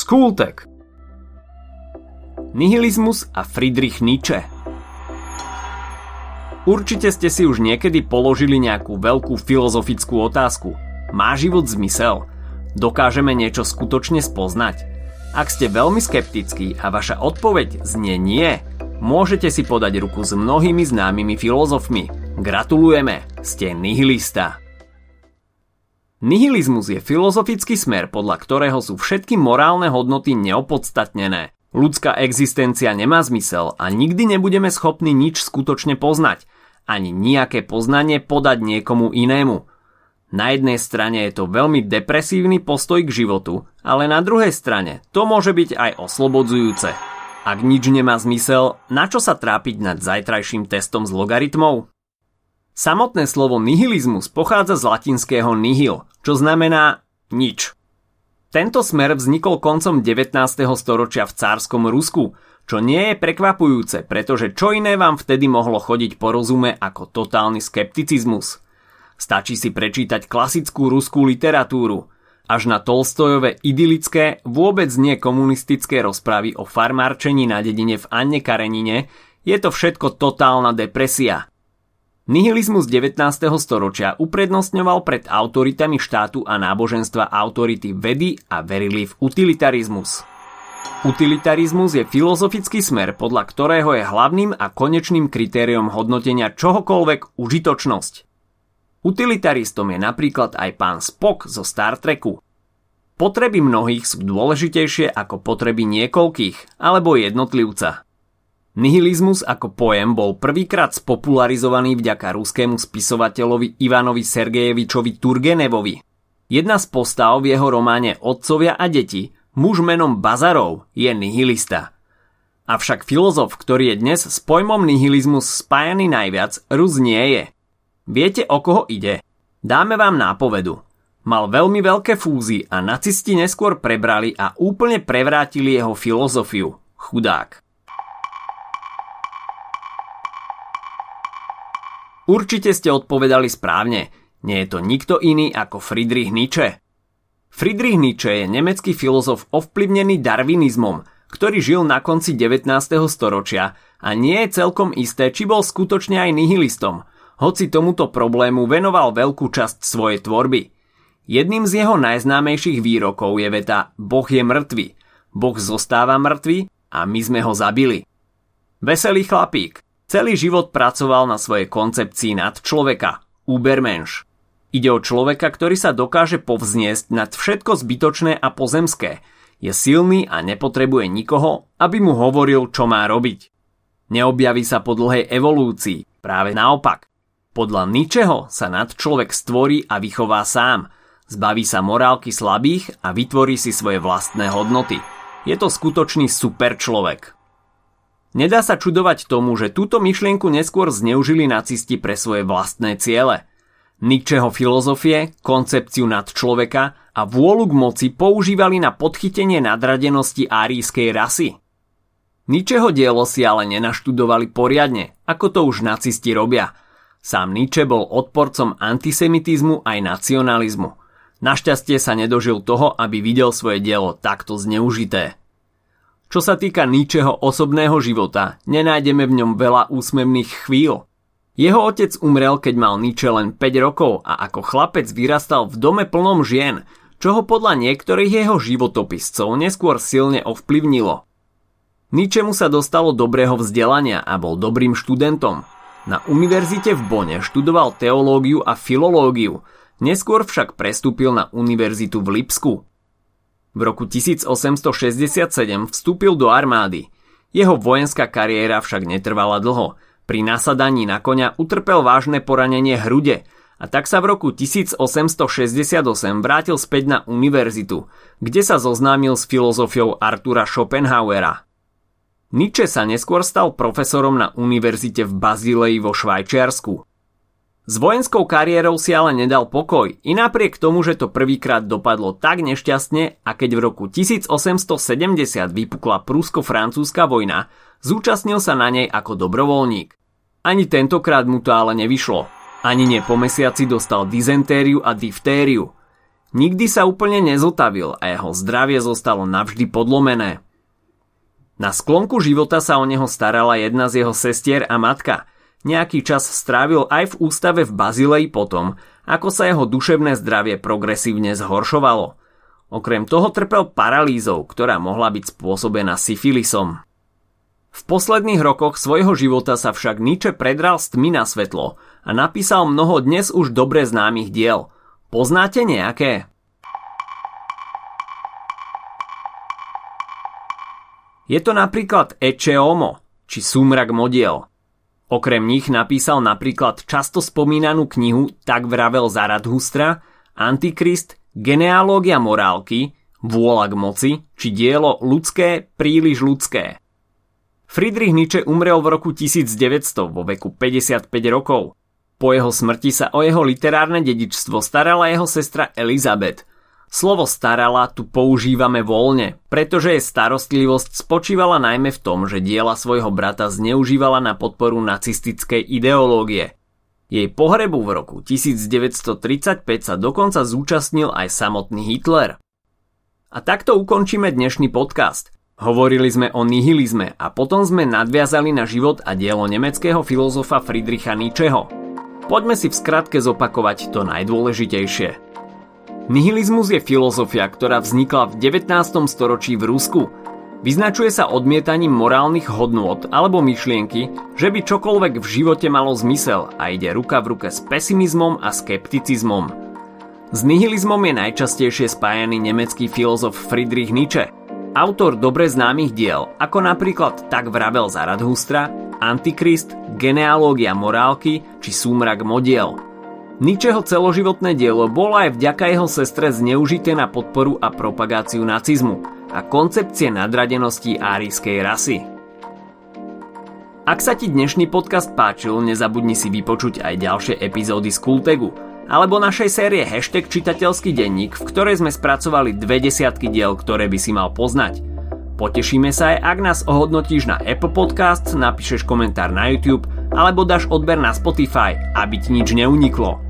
Skultek Nihilizmus a Friedrich Nietzsche Určite ste si už niekedy položili nejakú veľkú filozofickú otázku. Má život zmysel? Dokážeme niečo skutočne spoznať? Ak ste veľmi skeptickí a vaša odpoveď znie nie, môžete si podať ruku s mnohými známymi filozofmi. Gratulujeme, ste nihilista. Nihilizmus je filozofický smer, podľa ktorého sú všetky morálne hodnoty neopodstatnené. Ľudská existencia nemá zmysel a nikdy nebudeme schopní nič skutočne poznať, ani nejaké poznanie podať niekomu inému. Na jednej strane je to veľmi depresívny postoj k životu, ale na druhej strane to môže byť aj oslobodzujúce. Ak nič nemá zmysel, na čo sa trápiť nad zajtrajším testom s logaritmou? Samotné slovo nihilizmus pochádza z latinského nihil, čo znamená nič. Tento smer vznikol koncom 19. storočia v cárskom Rusku, čo nie je prekvapujúce, pretože čo iné vám vtedy mohlo chodiť po rozume ako totálny skepticizmus. Stačí si prečítať klasickú ruskú literatúru, až na Tolstojové idylické, vôbec nie komunistické rozprávy o farmárčení na dedine v Anne Karenine, je to všetko totálna depresia. Nihilizmus 19. storočia uprednostňoval pred autoritami štátu a náboženstva autority vedy a verili v utilitarizmus. Utilitarizmus je filozofický smer, podľa ktorého je hlavným a konečným kritériom hodnotenia čohokoľvek užitočnosť. Utilitaristom je napríklad aj pán Spock zo Star Treku. Potreby mnohých sú dôležitejšie ako potreby niekoľkých alebo jednotlivca. Nihilizmus ako pojem bol prvýkrát spopularizovaný vďaka ruskému spisovateľovi Ivanovi Sergejevičovi Turgenevovi. Jedna z postav v jeho románe Otcovia a deti, muž menom Bazarov, je nihilista. Avšak filozof, ktorý je dnes s pojmom nihilizmus spájaný najviac, Rus nie je. Viete, o koho ide? Dáme vám nápovedu. Mal veľmi veľké fúzy a nacisti neskôr prebrali a úplne prevrátili jeho filozofiu. Chudák. Určite ste odpovedali správne. Nie je to nikto iný ako Friedrich Nietzsche. Friedrich Nietzsche je nemecký filozof ovplyvnený darwinizmom, ktorý žil na konci 19. storočia a nie je celkom isté, či bol skutočne aj nihilistom, hoci tomuto problému venoval veľkú časť svojej tvorby. Jedným z jeho najznámejších výrokov je veta Boh je mŕtvy, Boh zostáva mŕtvy a my sme ho zabili. Veselý chlapík, Celý život pracoval na svojej koncepcii nad človeka, Ubermensch. Ide o človeka, ktorý sa dokáže povzniesť nad všetko zbytočné a pozemské. Je silný a nepotrebuje nikoho, aby mu hovoril, čo má robiť. Neobjaví sa po dlhej evolúcii, práve naopak. Podľa ničeho sa nad človek stvorí a vychová sám. Zbaví sa morálky slabých a vytvorí si svoje vlastné hodnoty. Je to skutočný super človek. Nedá sa čudovať tomu, že túto myšlienku neskôr zneužili nacisti pre svoje vlastné ciele. Nietzscheho filozofie, koncepciu nad človeka a vôľu k moci používali na podchytenie nadradenosti árijskej rasy. Nietzscheho dielo si ale nenaštudovali poriadne, ako to už nacisti robia. Sám Nietzsche bol odporcom antisemitizmu aj nacionalizmu. Našťastie sa nedožil toho, aby videl svoje dielo takto zneužité. Čo sa týka Nietzscheho osobného života, nenájdeme v ňom veľa úsmevných chvíľ. Jeho otec umrel, keď mal Nietzsche len 5 rokov a ako chlapec vyrastal v dome plnom žien, čo ho podľa niektorých jeho životopiscov neskôr silne ovplyvnilo. Nietzsche mu sa dostalo dobrého vzdelania a bol dobrým študentom. Na univerzite v Bone študoval teológiu a filológiu, neskôr však prestúpil na univerzitu v Lipsku. V roku 1867 vstúpil do armády. Jeho vojenská kariéra však netrvala dlho. Pri nasadaní na koňa utrpel vážne poranenie hrude a tak sa v roku 1868 vrátil späť na univerzitu, kde sa zoznámil s filozofiou Artura Schopenhauera. Nietzsche sa neskôr stal profesorom na univerzite v Bazílei vo Švajčiarsku. S vojenskou kariérou si ale nedal pokoj, i napriek tomu, že to prvýkrát dopadlo tak nešťastne a keď v roku 1870 vypukla prúsko-francúzska vojna, zúčastnil sa na nej ako dobrovoľník. Ani tentokrát mu to ale nevyšlo. Ani nie po mesiaci dostal dizentériu a diftériu. Nikdy sa úplne nezotavil a jeho zdravie zostalo navždy podlomené. Na sklonku života sa o neho starala jedna z jeho sestier a matka. Nejaký čas strávil aj v ústave v Bazilei potom, ako sa jeho duševné zdravie progresívne zhoršovalo. Okrem toho trpel paralýzou, ktorá mohla byť spôsobená syfilisom. V posledných rokoch svojho života sa však Nietzsche predral s tmy na svetlo a napísal mnoho dnes už dobre známych diel. Poznáte nejaké? Je to napríklad Ecce Homo, či Súmrak modiel. Okrem nich napísal napríklad často spomínanú knihu Tak vravel Zaradhustra, Antikrist, Genealógia morálky, Vôľa k moci, či dielo Ľudské, príliš ľudské. Friedrich Nietzsche umrel v roku 1900 vo veku 55 rokov. Po jeho smrti sa o jeho literárne dedičstvo starala jeho sestra Elizabeth, Slovo starala tu používame voľne, pretože jej starostlivosť spočívala najmä v tom, že diela svojho brata zneužívala na podporu nacistickej ideológie. Jej pohrebu v roku 1935 sa dokonca zúčastnil aj samotný Hitler. A takto ukončíme dnešný podcast. Hovorili sme o nihilizme a potom sme nadviazali na život a dielo nemeckého filozofa Friedricha Nietzscheho. Poďme si v skratke zopakovať to najdôležitejšie. Nihilizmus je filozofia, ktorá vznikla v 19. storočí v Rusku. Vyznačuje sa odmietaním morálnych hodnôt alebo myšlienky, že by čokoľvek v živote malo zmysel a ide ruka v ruke s pesimizmom a skepticizmom. S nihilizmom je najčastejšie spájaný nemecký filozof Friedrich Nietzsche, autor dobre známych diel, ako napríklad Tak vravel Zaradhustra, Antikrist, Genealógia morálky či Súmrak modiel – Nietzscheho celoživotné dielo bolo aj vďaka jeho sestre zneužité na podporu a propagáciu nacizmu a koncepcie nadradenosti árijskej rasy. Ak sa ti dnešný podcast páčil, nezabudni si vypočuť aj ďalšie epizódy z Kultegu alebo našej série Hashtag čitateľský denník, v ktorej sme spracovali dve desiatky diel, ktoré by si mal poznať. Potešíme sa aj, ak nás ohodnotíš na Apple Podcast, napíšeš komentár na YouTube alebo dáš odber na Spotify, aby ti nič neuniklo.